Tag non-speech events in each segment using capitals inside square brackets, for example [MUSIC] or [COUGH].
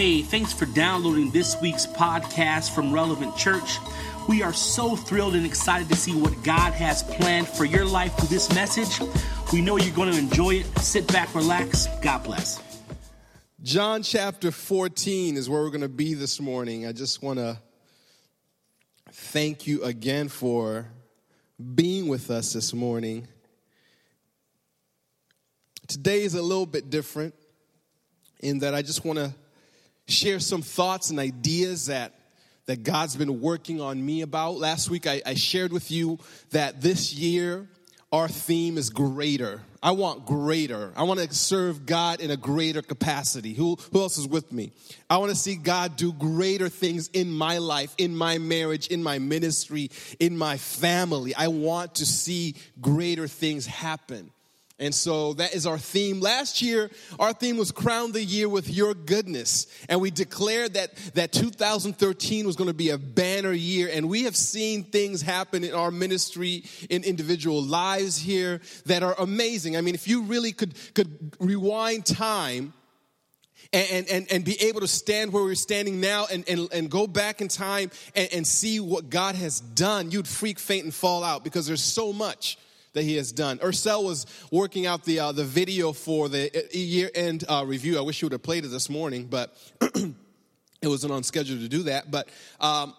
Hey, thanks for downloading this week's podcast from Relevant Church. We are so thrilled and excited to see what God has planned for your life through this message. We know you're going to enjoy it. Sit back, relax. God bless. John chapter 14 is where we're going to be this morning. I just want to thank you again for being with us this morning. Today is a little bit different in that I just want to share some thoughts and ideas that that God's been working on me about. Last week I, I shared with you that this year our theme is greater. I want greater. I want to serve God in a greater capacity. Who, who else is with me? I want to see God do greater things in my life, in my marriage, in my ministry, in my family. I want to see greater things happen. And so that is our theme. Last year, our theme was crown the year with your goodness. And we declared that, that 2013 was going to be a banner year. And we have seen things happen in our ministry, in individual lives here that are amazing. I mean, if you really could, could rewind time, and, and, and be able to stand where we're standing now and, and, and go back in time and, and see what God has done, you'd freak, faint, and fall out because there's so much that he has done. Ursel was working out the, uh, the video for the year end uh, review. I wish you would have played it this morning, but [CLEARS THROAT] it wasn't on schedule to do that. But um,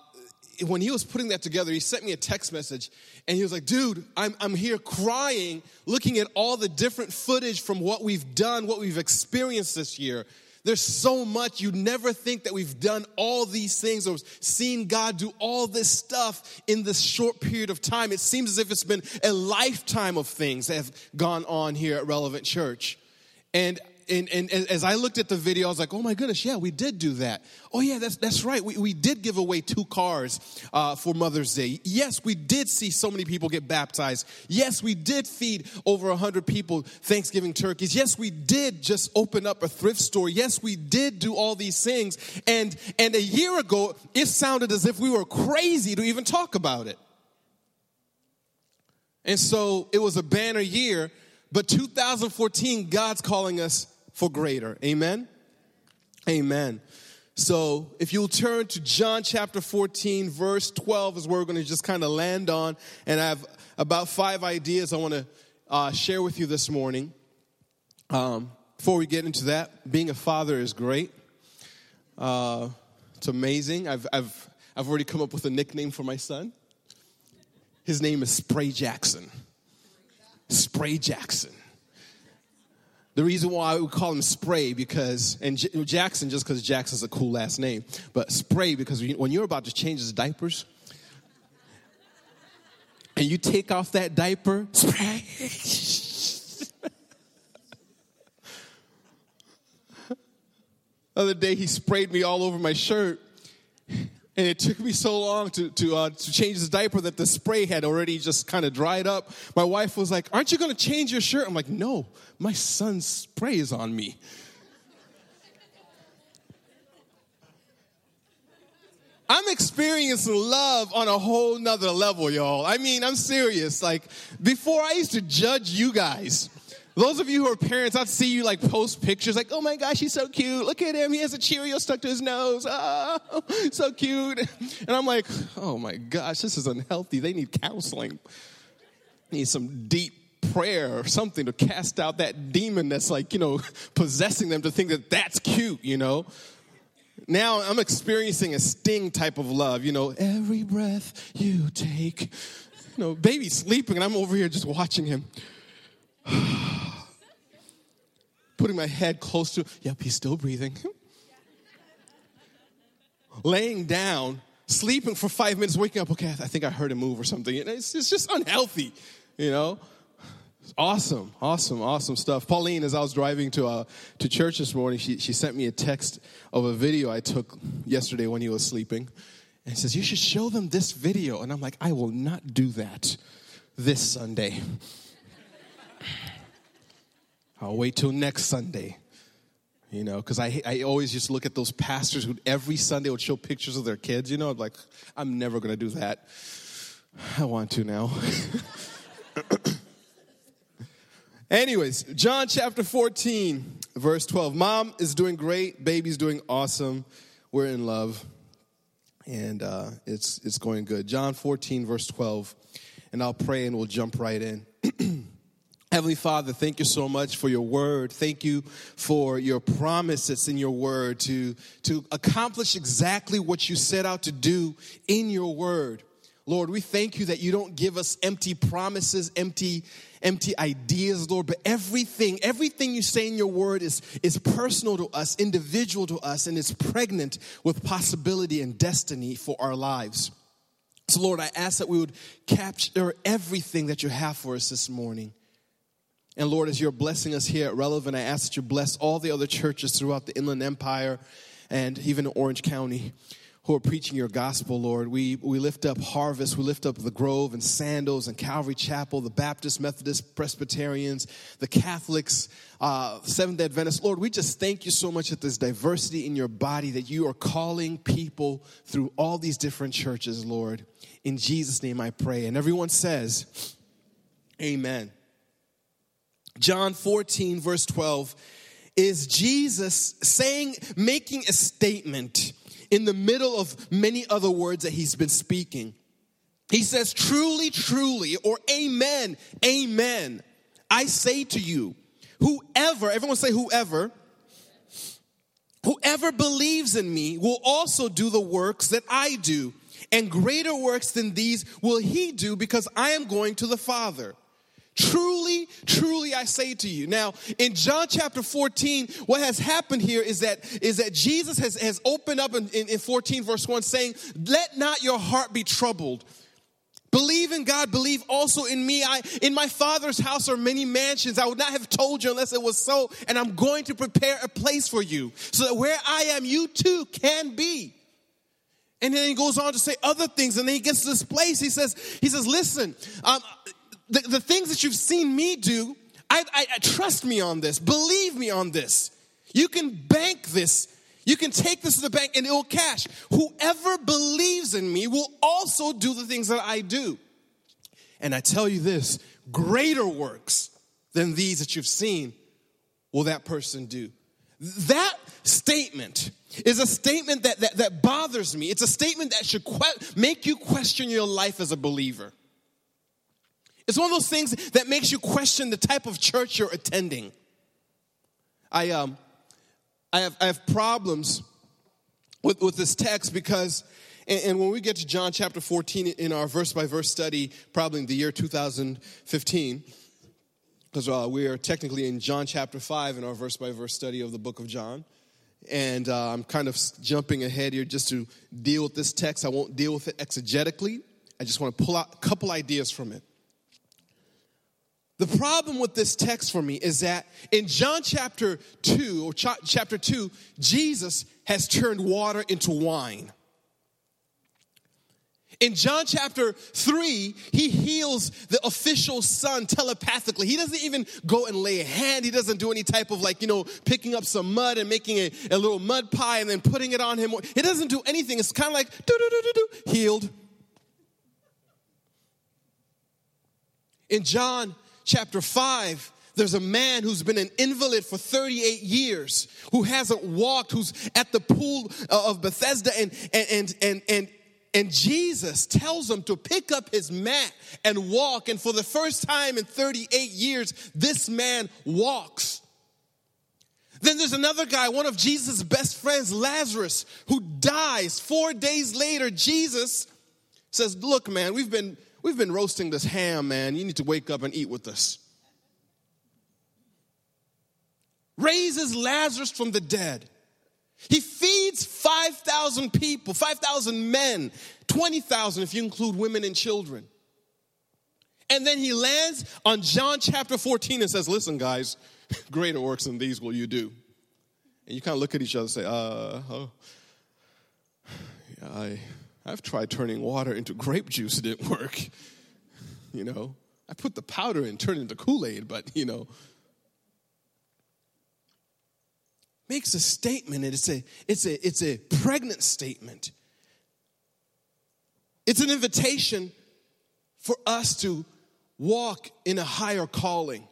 when he was putting that together, he sent me a text message and he was like, dude, I'm, I'm here crying, looking at all the different footage from what we've done, what we've experienced this year. There's so much. You never think that we've done all these things or seen God do all this stuff in this short period of time. It seems as if it's been a lifetime of things that have gone on here at Relevant Church. And and, and, as I looked at the video, I was like, oh my goodness, yeah, we did do that. Oh yeah, that's, that's right. We, we did give away two cars uh, for Mother's Day. Yes, we did see so many people get baptized. Yes, we did feed over 100 people Thanksgiving turkeys. Yes, we did just open up a thrift store. Yes, we did do all these things. And, and a year ago, it sounded as if we were crazy to even talk about it. And so it was a banner year, but 2014, God's calling us for greater. Amen? Amen. So, if you'll turn to John chapter 14, verse 12 is where we're going to just kind of land on. And I have about five ideas I want to uh, share with you this morning. Um, before we get into that, being a father is great. Uh, it's amazing. I've, I've, I've already come up with a nickname for my son. His name is Spray Jackson. Spray Jackson. The reason why we call him Spray because, and J- Jackson just because Jackson's a cool last name, but Spray because when you're about to change his diapers, and you take off that diaper, spray. [LAUGHS] other day he sprayed me all over my shirt and it took me so long to, to, uh, to change his diaper that the spray had already just kind of dried up. My wife was like, Aren't you going to change your shirt? I'm like, No, my son's spray is on me. I'm experiencing love on a whole nother level, y'all. I mean, I'm serious. Like, before I used to judge you guys. Those of you who are parents, I'd see you like post pictures like, oh my gosh, he's so cute. Look at him. He has a Cheerio stuck to his nose. Oh, [LAUGHS] so cute. And I'm like, oh my gosh, this is unhealthy. They need counseling. Need some deep prayer or something to cast out that demon that's like, you know, [LAUGHS] possessing them to think that that's cute, you know. Now I'm experiencing a Sting type of love, you know, every breath you take. You know, baby's sleeping and I'm over here just watching him. [SIGHS] [SIGHS] Putting my head close to, yep, he's still breathing. [LAUGHS] Laying down, sleeping for five minutes, waking up, okay, I think I heard him move or something. It's, it's just unhealthy, you know? Awesome, awesome, awesome stuff. Pauline, as I was driving to uh, to church this morning, she, she sent me a text of a video I took yesterday when he was sleeping. And says, You should show them this video. And I'm like, I will not do that this Sunday. I'll wait till next Sunday. You know, because I, I always just look at those pastors who every Sunday would show pictures of their kids. You know, I'm like, I'm never going to do that. I want to now. [LAUGHS] Anyways, John chapter 14. verse 12. Mom is doing great, baby's doing awesome. We're in love. And uh, it's, it's going good. John 14, verse 12. And I'll pray and we'll jump right in. [CLEARS THROAT] Heavenly Father, thank you so much for your word. Thank you for your promises in your word to, to accomplish exactly what you set out to do in your word. Lord, we thank you that you don't give us empty promises, empty, empty ideas, Lord, but everything, everything you say in your word is, is personal to us, individual to us, and is pregnant with possibility and destiny for our lives. So, Lord, I ask that we would capture everything that you have for us this morning. And Lord, as you're blessing us here at Relevant, I ask that you bless all the other churches throughout the Inland Empire and even Orange County who are preaching your gospel, Lord. We, we lift up Harvest, we lift up the Grove and Sandals and Calvary Chapel, the Baptist, Methodist, Presbyterians, the Catholics, uh, Seventh Adventists. Lord, we just thank you so much that there's diversity in your body, that you are calling people through all these different churches, Lord. In Jesus' name I pray. And everyone says, Amen. John 14, verse 12, is Jesus saying, making a statement in the middle of many other words that he's been speaking. He says, Truly, truly, or Amen, Amen. I say to you, whoever, everyone say, whoever, whoever believes in me will also do the works that I do, and greater works than these will he do because I am going to the Father. Truly, truly, I say to you. Now, in John chapter 14, what has happened here is that, is that Jesus has, has opened up in, in, in 14 verse 1 saying, Let not your heart be troubled. Believe in God, believe also in me. I, in my father's house are many mansions. I would not have told you unless it was so. And I'm going to prepare a place for you so that where I am, you too can be. And then he goes on to say other things. And then he gets to this place. He says, he says, listen, um, the, the things that you've seen me do, I, I, I trust me on this. Believe me on this. You can bank this. You can take this to the bank and it will cash. Whoever believes in me will also do the things that I do. And I tell you this greater works than these that you've seen will that person do. That statement is a statement that, that, that bothers me. It's a statement that should que- make you question your life as a believer. It's one of those things that makes you question the type of church you're attending. I, um, I, have, I have problems with, with this text because, and, and when we get to John chapter 14 in our verse by verse study, probably in the year 2015, because uh, we are technically in John chapter 5 in our verse by verse study of the book of John. And uh, I'm kind of jumping ahead here just to deal with this text. I won't deal with it exegetically. I just want to pull out a couple ideas from it. The problem with this text for me is that in John chapter 2, or ch- chapter 2, Jesus has turned water into wine. In John chapter 3, he heals the official son telepathically. He doesn't even go and lay a hand. He doesn't do any type of like, you know, picking up some mud and making a, a little mud pie and then putting it on him. He doesn't do anything. It's kind of like, do, do, do, do, do, healed. In John chapter 5, there's a man who's been an invalid for 38 years, who hasn't walked, who's at the pool uh, of Bethesda, and, and, and, and, and, and Jesus tells him to pick up his mat and walk. And for the first time in 38 years, this man walks. Then there's another guy, one of Jesus' best friends, Lazarus, who dies. Four days later, Jesus says, Look, man, we've been We've been roasting this ham, man. You need to wake up and eat with us. Raises Lazarus from the dead. He feeds 5,000 people, 5,000 men, 20,000 if you include women and children. And then he lands on John chapter 14 and says, Listen, guys, [LAUGHS] greater works than these will you do. And you kind of look at each other and say, Uh, oh, [SIGHS] yeah, I, I've tried turning water into grape juice, it didn't work. [LAUGHS] You know, I put the powder in, turned it into Kool Aid, but you know. Makes a statement, and it's a, it's, a, it's a pregnant statement. It's an invitation for us to walk in a higher calling.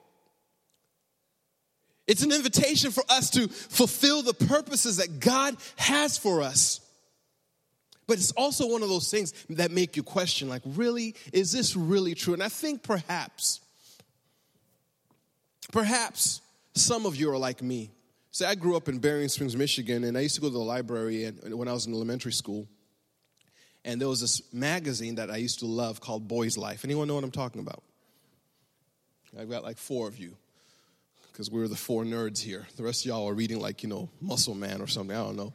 It's an invitation for us to fulfill the purposes that God has for us. But it's also one of those things that make you question like, really, is this really true? And I think perhaps, perhaps some of you are like me. Say, I grew up in Berrien Springs, Michigan, and I used to go to the library when I was in elementary school. And there was this magazine that I used to love called Boy's Life. Anyone know what I'm talking about? I've got like four of you because we are the four nerds here. The rest of y'all are reading like, you know, Muscle Man or something. I don't know.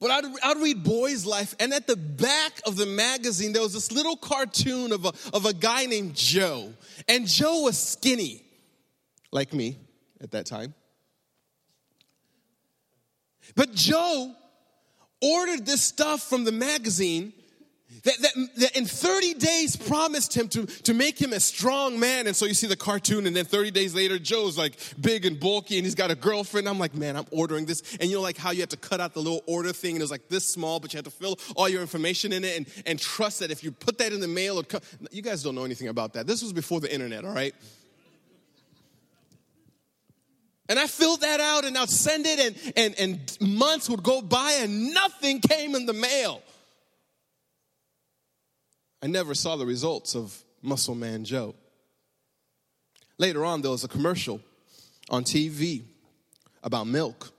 But I'd, I'd read Boy's Life, and at the back of the magazine, there was this little cartoon of a, of a guy named Joe. And Joe was skinny, like me at that time. But Joe ordered this stuff from the magazine that, that, that, in 30 days promised him to, to make him a strong man. And so you see the cartoon, and then 30 days later, Joe's like big and bulky, and he's got a girlfriend. I'm like, man, I'm ordering this. And you know, like how you had to cut out the little order thing, and it was like this small, but you had to fill all your information in it and, and trust that if you put that in the mail, come. you guys don't know anything about that. This was before the internet, all right? And I filled that out and I'd send it, and, and, and months would go by, and nothing came in the mail. I never saw the results of Muscle Man Joe. Later on, there was a commercial on TV about milk.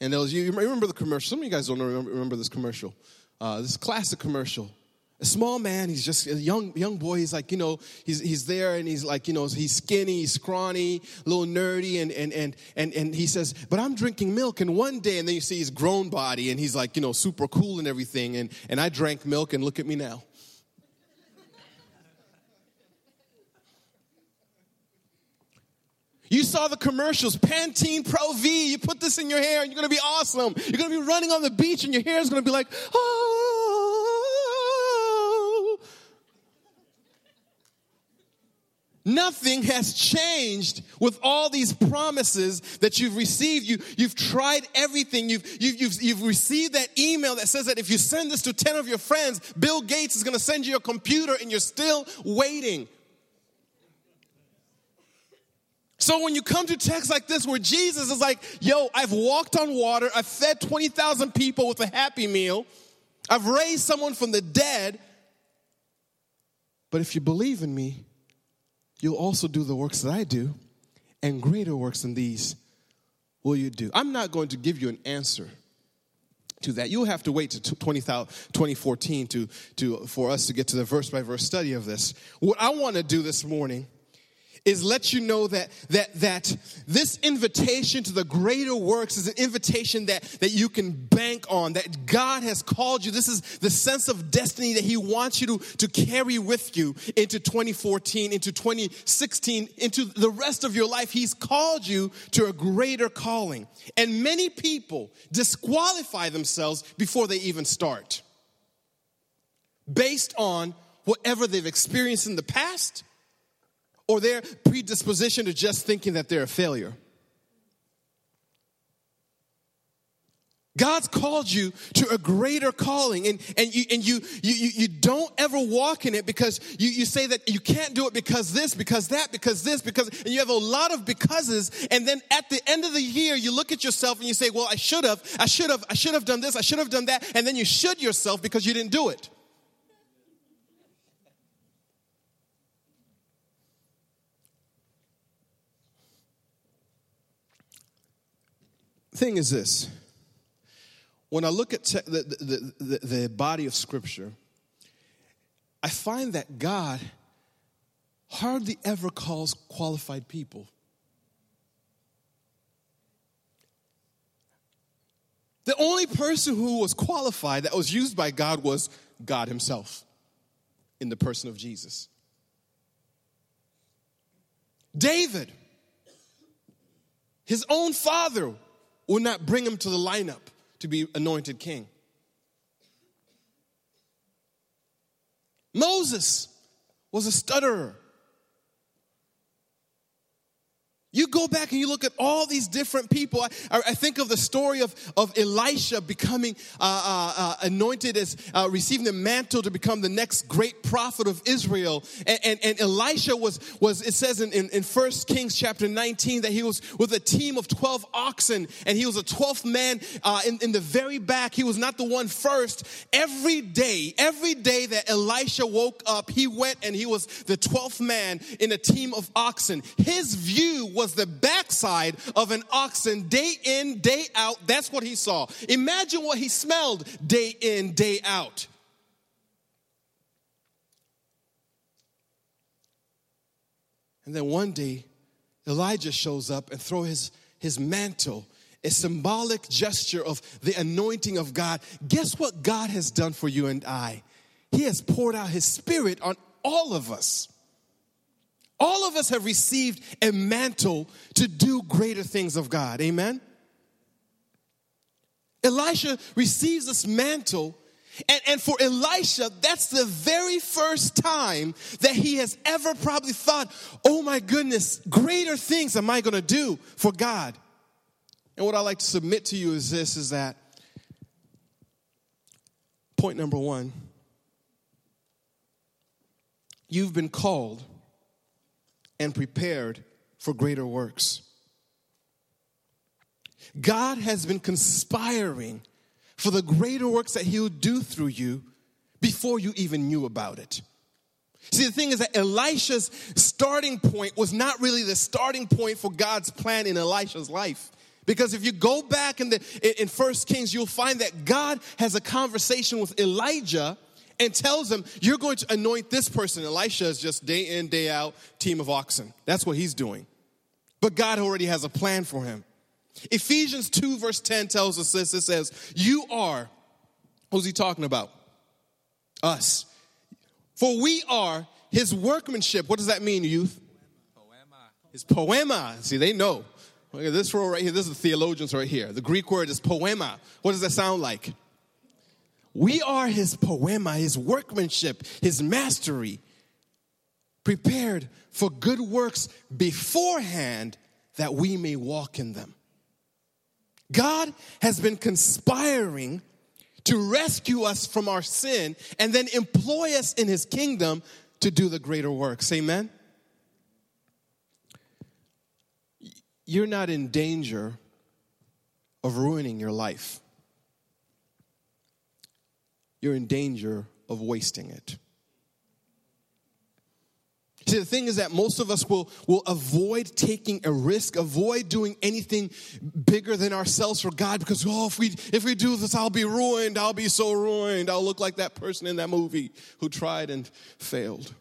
And there was, you remember the commercial? Some of you guys don't remember, remember this commercial. Uh, this classic commercial a small man he's just a young young boy he's like you know he's he's there and he's like you know he's skinny he's scrawny a little nerdy and and and and, and he says but i'm drinking milk and one day and then you see his grown body and he's like you know super cool and everything and and i drank milk and look at me now You saw the commercials, Pantene Pro V. You put this in your hair and you're gonna be awesome. You're gonna be running on the beach and your hair is gonna be like, oh. Nothing has changed with all these promises that you've received. You, you've tried everything. You've, you've, you've, you've received that email that says that if you send this to 10 of your friends, Bill Gates is going to send you a computer and you're still waiting. So when you come to texts like this where Jesus is like, yo, I've walked on water, I've fed 20,000 people with a happy meal, I've raised someone from the dead, but if you believe in me, you'll also do the works that I do, and greater works than these will you do. I'm not going to give you an answer to that. You'll have to wait to 20, 2014 to, to, for us to get to the verse by verse study of this. What I want to do this morning is let you know that that that this invitation to the greater works is an invitation that that you can bank on that god has called you. This is the sense of destiny that he wants you to to carry with you into 2014 into 2016 into the rest of your life. He's called you to a greater calling. And many people disqualify themselves before they even start based on whatever they've experienced in the past or their predisposition to just thinking that they're a failure. God's called you to a greater calling and, and, you, and you, you, you don't ever walk in it because you, you say that you can't do it because this, because that, because this, because, and you have a lot of becauses. And then at the end of the year, you look at yourself and you say, well, I should have, I should have, I should have done this, I should have done that. And then you should yourself because you didn't do it. Thing is this when I look at te- the, the, the, the body of Scripture, I find that God hardly ever calls qualified people. The only person who was qualified that was used by God was God Himself in the person of Jesus. David, his own father, would not bring him to the lineup to be anointed king. Moses was a stutterer. You go back and you look at all these different people. I, I think of the story of, of Elisha becoming uh, uh, uh, anointed as uh, receiving the mantle to become the next great prophet of Israel. And, and, and Elisha was, was, it says in, in, in 1 Kings chapter 19 that he was with a team of 12 oxen and he was a 12th man uh, in, in the very back. He was not the one first. Every day, every day that Elisha woke up, he went and he was the 12th man in a team of oxen. His view was was the backside of an oxen day in, day out. That's what he saw. Imagine what he smelled day in, day out. And then one day, Elijah shows up and throws his, his mantle, a symbolic gesture of the anointing of God. Guess what God has done for you and I? He has poured out his spirit on all of us. All of us have received a mantle to do greater things of God. Amen? Elisha receives this mantle, and, and for Elisha, that's the very first time that he has ever probably thought, oh my goodness, greater things am I gonna do for God? And what I like to submit to you is this is that point number one, you've been called and prepared for greater works. God has been conspiring for the greater works that He'll do through you before you even knew about it. See, the thing is that Elisha's starting point was not really the starting point for God's plan in Elisha's life. Because if you go back in the in First Kings, you'll find that God has a conversation with Elijah and tells him, You're going to anoint this person. Elisha is just day in, day out, team of oxen. That's what he's doing. But God already has a plan for him. Ephesians 2, verse 10 tells us this it says, You are, who's he talking about? Us. For we are his workmanship. What does that mean, youth? Poema. His poema. See, they know. Look at this row right here. This is the theologians right here. The Greek word is poema. What does that sound like? We are his poema, his workmanship, his mastery, prepared for good works beforehand that we may walk in them. God has been conspiring to rescue us from our sin and then employ us in his kingdom to do the greater works. Amen? You're not in danger of ruining your life you're in danger of wasting it. See, the thing is that most of us will, will avoid taking a risk, avoid doing anything bigger than ourselves for God because, oh, if we, if we do this, I'll be ruined. I'll be so ruined. I'll look like that person in that movie who tried and failed.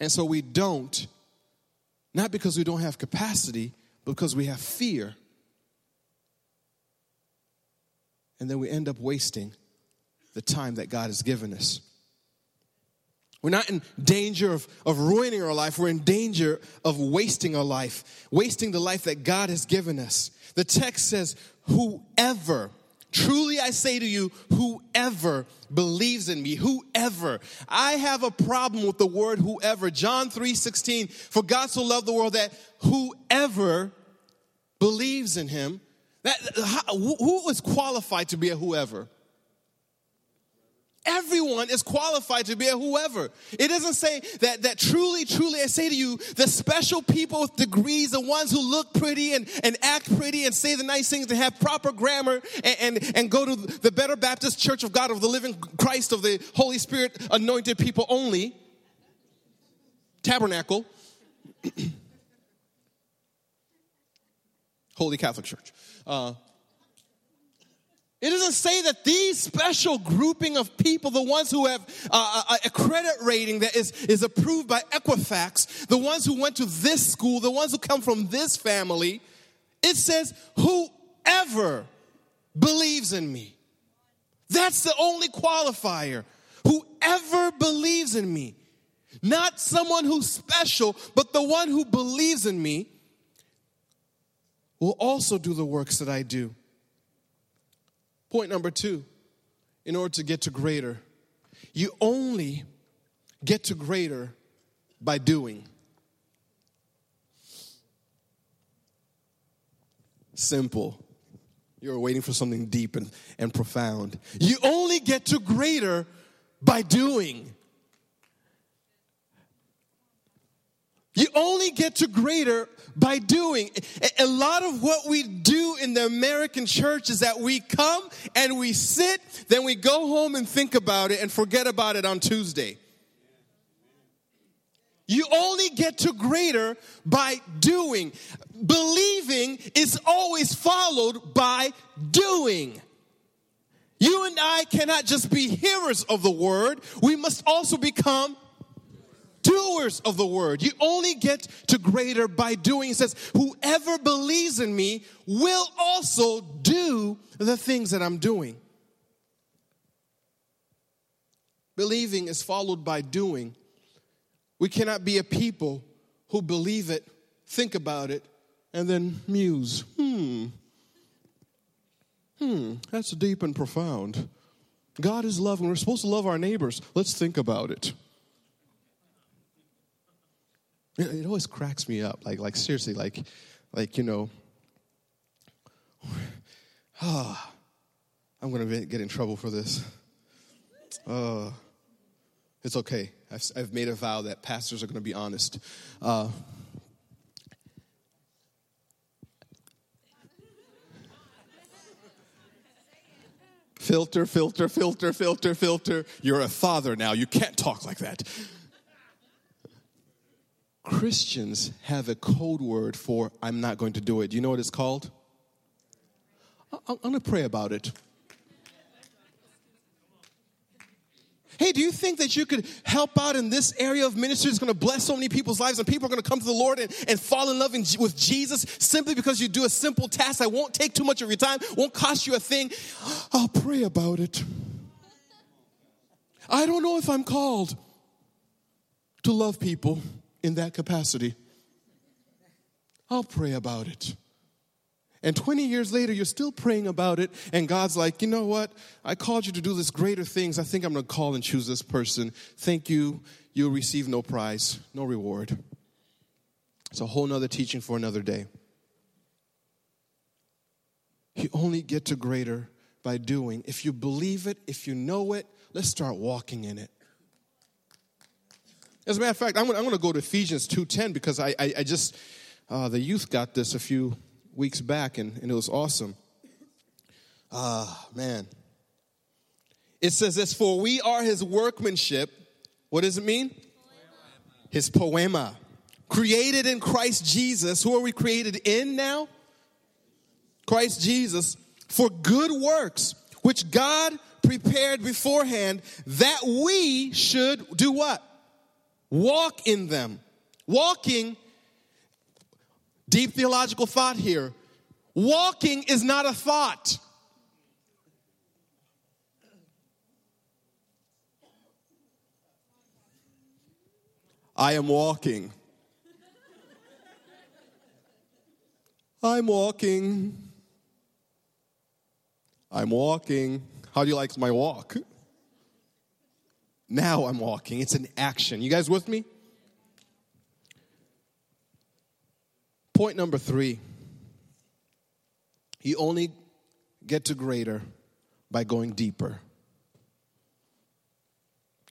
And so we don't, not because we don't have capacity, but because we have fear. And then we end up wasting the time that God has given us. We're not in danger of, of ruining our life. We're in danger of wasting our life, wasting the life that God has given us. The text says, Whoever, truly I say to you, whoever believes in me, whoever. I have a problem with the word whoever. John 3 16, for God so loved the world that whoever believes in him, that, who is qualified to be a whoever? Everyone is qualified to be a whoever. It doesn't say that, that truly, truly, I say to you, the special people with degrees, the ones who look pretty and, and act pretty and say the nice things and have proper grammar and, and, and go to the Better Baptist Church of God of the Living Christ of the Holy Spirit anointed people only, tabernacle, [CLEARS THROAT] Holy Catholic Church. Uh, it doesn't say that these special grouping of people, the ones who have uh, a, a, credit rating that is, is approved by Equifax, the ones who went to this school, the ones who come from this family, it says, whoever believes in me. That's the only qualifier. Whoever believes in me. Not someone who's special, but the one who believes in me will also do the works that I do. Point number two in order to get to greater, you only get to greater by doing. Simple. You're waiting for something deep and, and profound. You only get to greater by doing. You only get to greater by doing. A lot of what we do in the American church is that we come and we sit, then we go home and think about it and forget about it on Tuesday. You only get to greater by doing. Believing is always followed by doing. You and I cannot just be hearers of the word, we must also become doers of the word. You only get to greater by doing. He says, Whoever believes in me will also do the things that I'm doing. Believing is followed by doing. We cannot be a people who believe it, think about it, and then muse. Hmm. Hmm, that's deep and profound. God is love, and we're supposed to love our neighbors. Let's think about it. It always cracks me up. Like, like seriously, like, like you know. Ah, [SIGHS] oh, I'm gonna get in trouble for this. Uh, it's okay. I've, I've made a vow that pastors are to be honest. Uh, filter, filter, filter, filter, filter. You're a father now. You can't talk like that. Christians have a code word for I'm not going to do it. Do you know what it's called? I'm going to pray about it. Hey, do you think that you could help out in this area of ministry that's going to bless so many people's lives and people are going to come to the Lord and, and fall in love in, with Jesus simply because you do a simple task that won't take too much of your time, won't cost you a thing? I'll pray about it. I don't know if I'm called to love people in that capacity. I'll pray about it. And 20 years later, you're still praying about it, and God's like, you know what? I called you to do this greater things. I think I'm to call and choose this person. Thank you. You'll receive no prize, no reward. It's a whole nother teaching for another day. You only get to greater by doing. If you believe it, if you know it, let's start walking in it. As a matter of fact, I'm going to go to Ephesians 2.10 because I, I, I just, uh, the youth got this a few weeks back, and, and it was awesome. Ah, man. It says this For we are his workmanship. What does it mean? Poema. His poema. Created in Christ Jesus. Who are we created in now? Christ Jesus. For good works, which God prepared beforehand that we should do what? Walk in them. Walking Deep theological thought here. Walking is not a thought. I am walking. I'm walking. I'm walking. How do you like my walk? Now I'm walking. It's an action. You guys with me? Point number three you only get to greater by going deeper.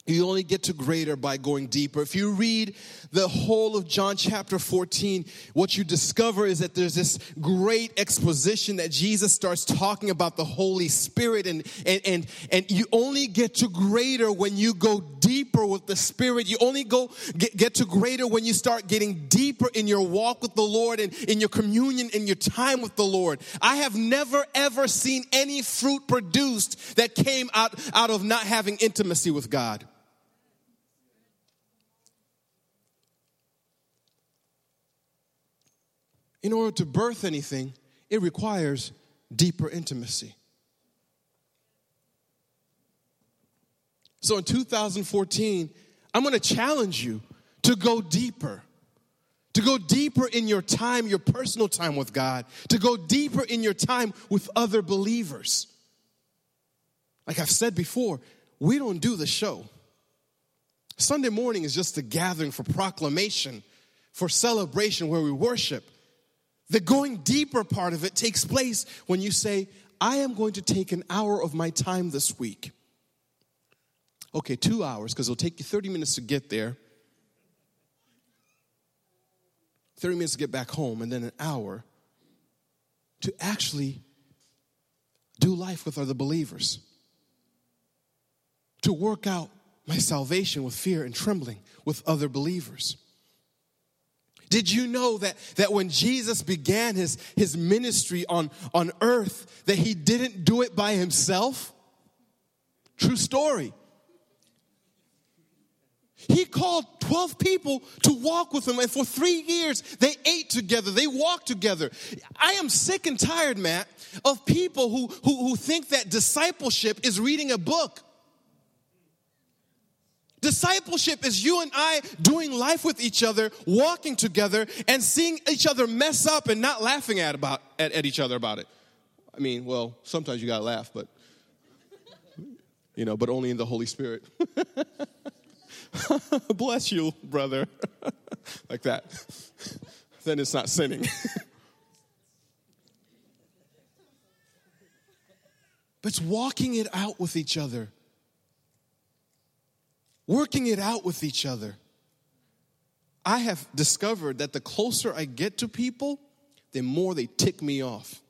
You only get to greater by going deeper. If you read the whole of John chapter 14, what you discover is that there's this great exposition that Jesus starts talking about the Holy Spirit, and, and, and, and you only get to greater when you go deeper with the Spirit. You only go get, get to greater when you start getting deeper in your walk with the Lord and in your communion, in your time with the Lord. I have never ever seen any fruit produced that came out, out of not having intimacy with God. In order to birth anything, it requires deeper intimacy. So in 2014, I'm going to challenge you to go deeper. To go deeper in your time, your personal time with God, to go deeper in your time with other believers. Like I've said before, we don't do the show. Sunday morning is just a gathering for proclamation, for celebration where we worship. The going deeper part of it takes place when you say, I am going to take an hour of my time this week. Okay, two hours, because it'll take you 30 minutes to get there, 30 minutes to get back home, and then an hour to actually do life with other believers, to work out my salvation with fear and trembling with other believers. Did you know that, that when Jesus began his, his ministry on, on earth, that he didn't do it by himself? True story. He called 12 people to walk with him, and for three years they ate together, they walked together. I am sick and tired, Matt, of people who, who, who think that discipleship is reading a book. Discipleship is you and I doing life with each other, walking together, and seeing each other mess up and not laughing at, about, at, at each other about it. I mean, well, sometimes you gotta laugh, but, you know, but only in the Holy Spirit. [LAUGHS] Bless you, brother. [LAUGHS] like that. [LAUGHS] then it's not sinning. but it's walking it out with each other working it out with each other. I have discovered that the closer I get to people, the more they tick me off.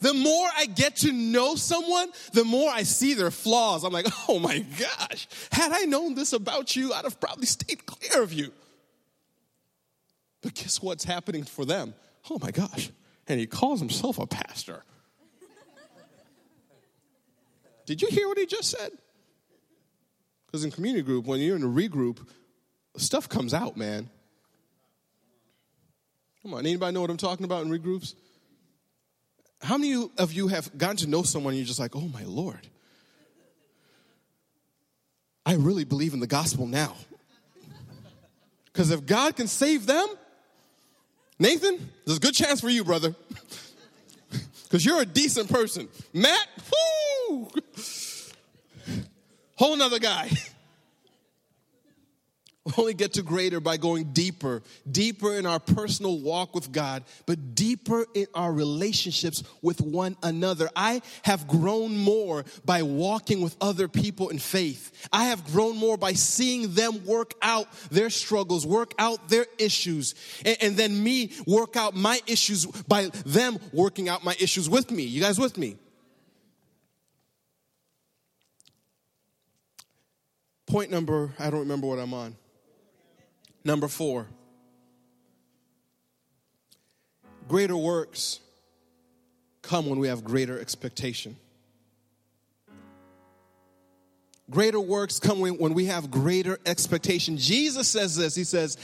The more I get to know someone, the more I see their flaws. I'm like, [LAUGHS] oh my gosh, had I known this about you, I'd have probably stayed clear of you. But guess what's happening for them? Oh my gosh. And he calls himself a pastor. Did you hear what he just said? Because in community group, when you're in a regroup, stuff comes out, man. Come on, anybody know what I'm talking about in regroups? How many of you have gotten to know someone and you're just like, oh my Lord, I really believe in the gospel now? Because if God can save them, Nathan, there's a good chance for you, brother. Because you're a decent person. Matt, whoo! [LAUGHS] Whole nother guy. [LAUGHS] We [LAUGHS] only get to greater by going deeper, deeper in our personal walk with God, but deeper in our relationships with one another. I have grown more by walking with other people in faith. I have grown more by seeing them work out their struggles, work out their issues, and, and then me work out my issues by them working out my issues with me. You guys with me? Point number, I don't remember what I'm on. Number four, greater works come when we have greater expectation. Greater works come when we have greater expectation. Jesus says this He says,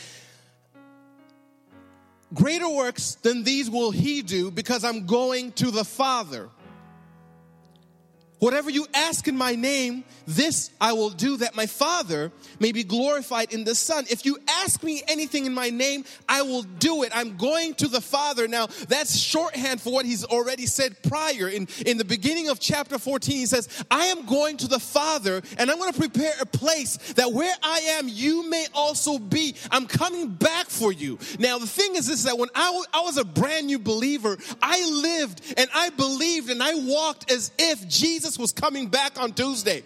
Greater works than these will He do because I'm going to the Father. Whatever you ask in my name, this I will do that my Father may be glorified in the Son. If you ask me anything in my name, I will do it. I'm going to the Father. Now, that's shorthand for what he's already said prior. In, in the beginning of chapter 14, he says, I am going to the Father and I'm going to prepare a place that where I am, you may also be. I'm coming back for you. Now, the thing is this, that when I, w- I was a brand new believer, I lived and I believed and I walked as if Jesus was coming back on Tuesday.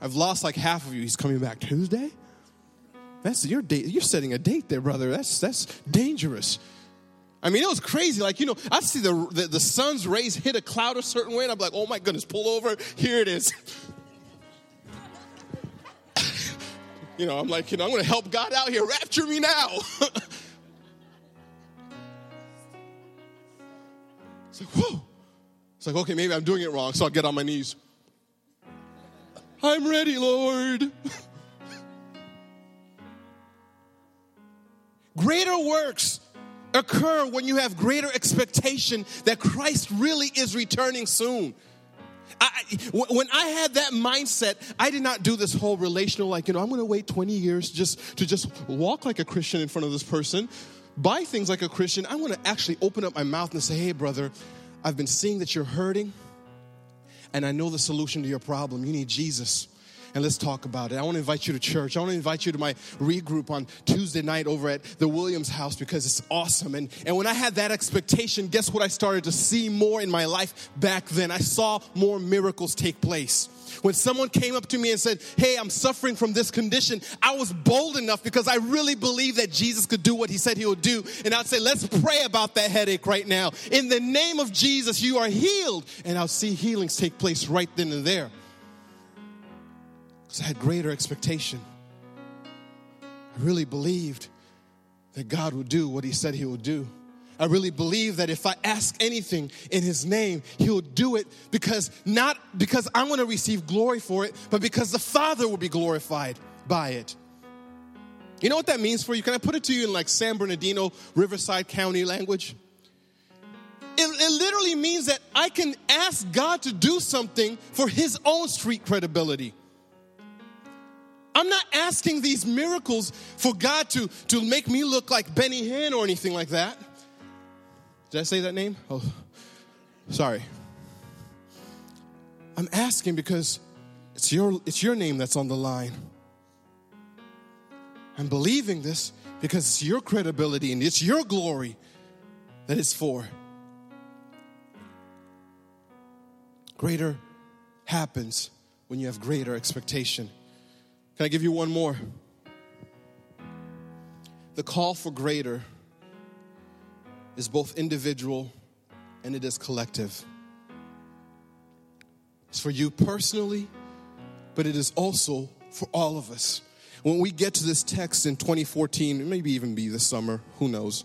I've lost like half of you. He's coming back Tuesday. That's your date. You're setting a date there, brother. That's that's dangerous. I mean, it was crazy. Like, you know, I see the, the, the sun's rays hit a cloud a certain way, and I'm like, oh my goodness, pull over. Here it is. [LAUGHS] you know, I'm like, you know, I'm going to help God out here. Rapture me now. [LAUGHS] it's like, whoa. It's like, okay, maybe I'm doing it wrong, so I'll get on my knees. I'm ready, Lord. [LAUGHS] greater works occur when you have greater expectation that Christ really is returning soon. I, when I had that mindset, I did not do this whole relational, like, you know, I'm going to wait 20 years just to just walk like a Christian in front of this person, buy things like a Christian. I want to actually open up my mouth and say, hey, brother, I've been seeing that you're hurting, and I know the solution to your problem. You need Jesus. And let's talk about it. I want to invite you to church. I want to invite you to my regroup on Tuesday night over at the Williams house because it's awesome. And, and when I had that expectation, guess what I started to see more in my life back then? I saw more miracles take place. When someone came up to me and said, Hey, I'm suffering from this condition, I was bold enough because I really believe that Jesus could do what he said he would do. And I'd say, Let's pray about that headache right now. In the name of Jesus, you are healed. And I'll see healings take place right then and there. I had greater expectation. I really believed that God would do what he said he would do. I really believe that if I ask anything in his name, he'll do it because not because I'm going to receive glory for it, but because the Father will be glorified by it. You know what that means for you? Can I put it to you in like San Bernardino, Riverside County language? It, it literally means that I can ask God to do something for his own street credibility. I'm not asking these miracles for God to, to make me look like Benny Hinn or anything like that. Did I say that name? Oh, sorry. I'm asking because it's your, it's your name that's on the line. I'm believing this because it's your credibility and it's your glory that it's for. Greater happens when you have greater expectation. Can I give you one more? The call for greater is both individual and it is collective. It's for you personally, but it is also for all of us. When we get to this text in 2014, maybe even be this summer, who knows?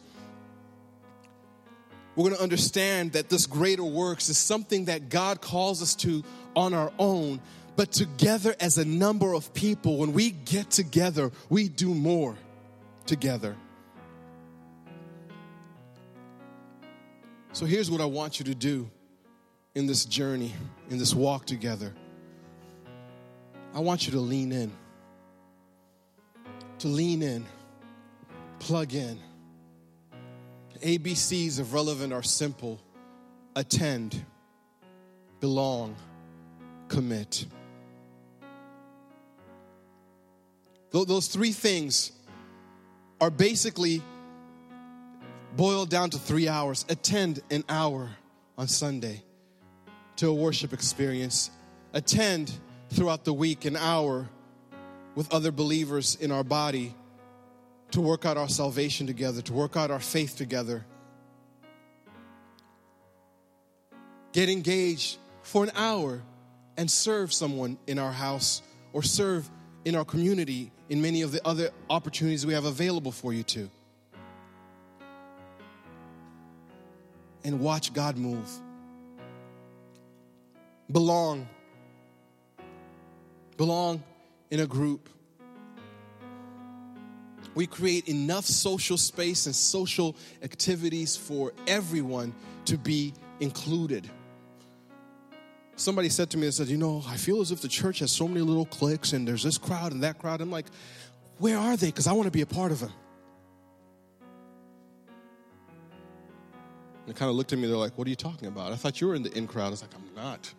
We're going to understand that this greater works is something that God calls us to on our own, but together as a number of people, when we get together, we do more together. So here's what I want you to do in this journey, in this walk together. I want you to lean in. To lean in, plug in. ABCs of relevant are simple attend, belong, commit. Those three things are basically boiled down to three hours. Attend an hour on Sunday to a worship experience. Attend throughout the week an hour with other believers in our body to work out our salvation together, to work out our faith together. Get engaged for an hour and serve someone in our house or serve in our community in many of the other opportunities we have available for you to. and watch God move. Belong. Belong in a group. We create enough social space and social activities for everyone to be included. Somebody said to me, they said, You know, I feel as if the church has so many little cliques and there's this crowd and that crowd. I'm like, Where are they? Because I want to be a part of them. And kind of looked at me, they're like, What are you talking about? I thought you were in the in crowd. I was like, I'm not.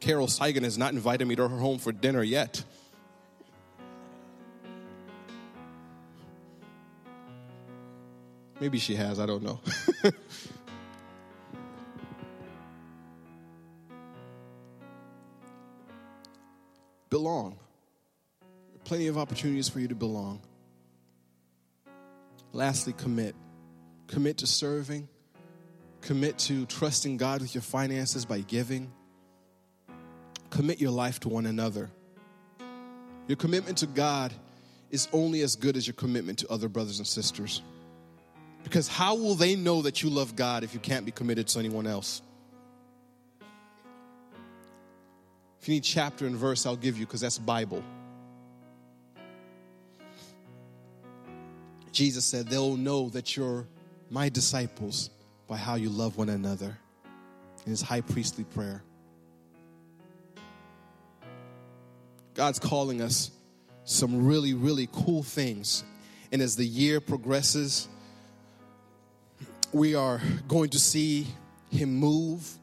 Carol Saigan has not invited me to her home for dinner yet. Maybe she has, I don't know. [LAUGHS] belong. Plenty of opportunities for you to belong. Lastly, commit. Commit to serving. Commit to trusting God with your finances by giving. Commit your life to one another. Your commitment to God is only as good as your commitment to other brothers and sisters. Because how will they know that you love God if you can't be committed to anyone else? If you need chapter and verse, I'll give you because that's Bible. Jesus said, They'll know that you're my disciples by how you love one another in his high priestly prayer. God's calling us some really, really cool things. And as the year progresses, we are going to see him move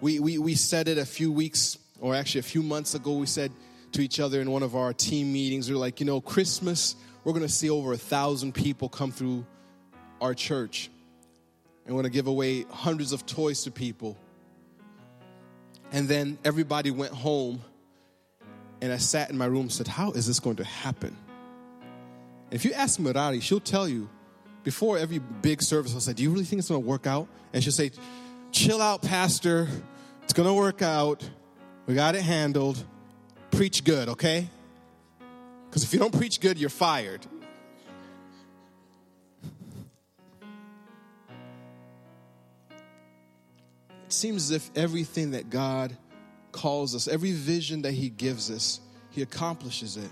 we, we, we said it a few weeks, or actually a few months ago, we said to each other in one of our team meetings, we are like, you know, Christmas, we're going to see over a thousand people come through our church. And we're going to give away hundreds of toys to people. And then everybody went home, and I sat in my room and said, How is this going to happen? If you ask Mirari, she'll tell you before every big service, I'll say, Do you really think it's going to work out? And she'll say, Chill out, Pastor. It's going to work out. We got it handled. Preach good, okay? Because if you don't preach good, you're fired. It seems as if everything that God calls us, every vision that He gives us, He accomplishes it.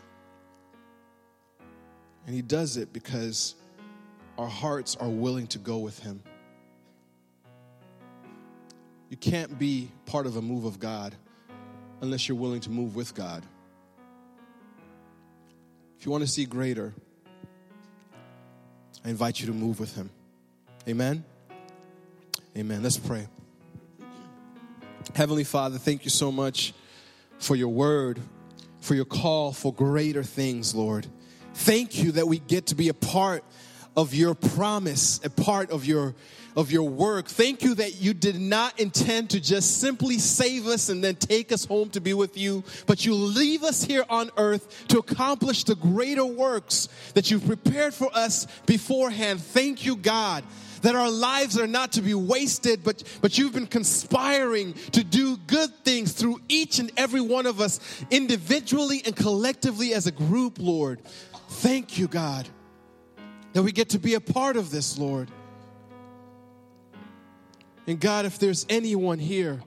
And He does it because our hearts are willing to go with Him. You can't be part of a move of God unless you're willing to move with God. If you want to see greater, I invite you to move with Him. Amen? Amen. Let's pray. Heavenly Father, thank you so much for your word, for your call for greater things, Lord. Thank you that we get to be a part of your promise, a part of your of your work. Thank you that you did not intend to just simply save us and then take us home to be with you, but you leave us here on earth to accomplish the greater works that you've prepared for us beforehand. Thank you, God that our lives are not to be wasted, but, but you've been conspiring to do good things through each and every one of us individually and collectively as a group, Lord. Thank you, God, that we get to be a part of this, Lord. And God, if there's anyone here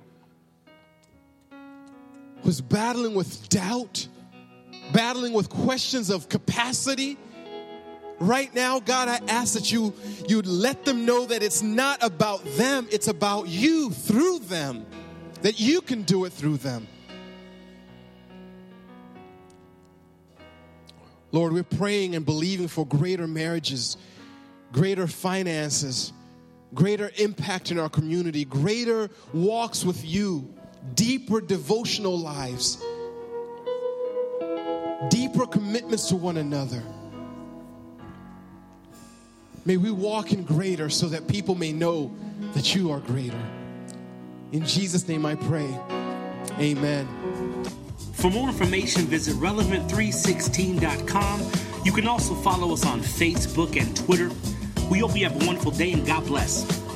who's battling with doubt, battling with questions of capacity, right now, God, I ask that you you'd let them know that it's not about them, it's about you through them. That you can do it through them. Lord, we're praying and believing for greater marriages, greater finances, greater impact in our community, greater walks with you, deeper devotional lives, deeper commitments to one another. May we walk in greater so that people may know that you are greater. In Jesus' name I pray. Amen. For more information, visit relevant316.com. You can also follow us on Facebook and Twitter. We hope you have a wonderful day and God bless.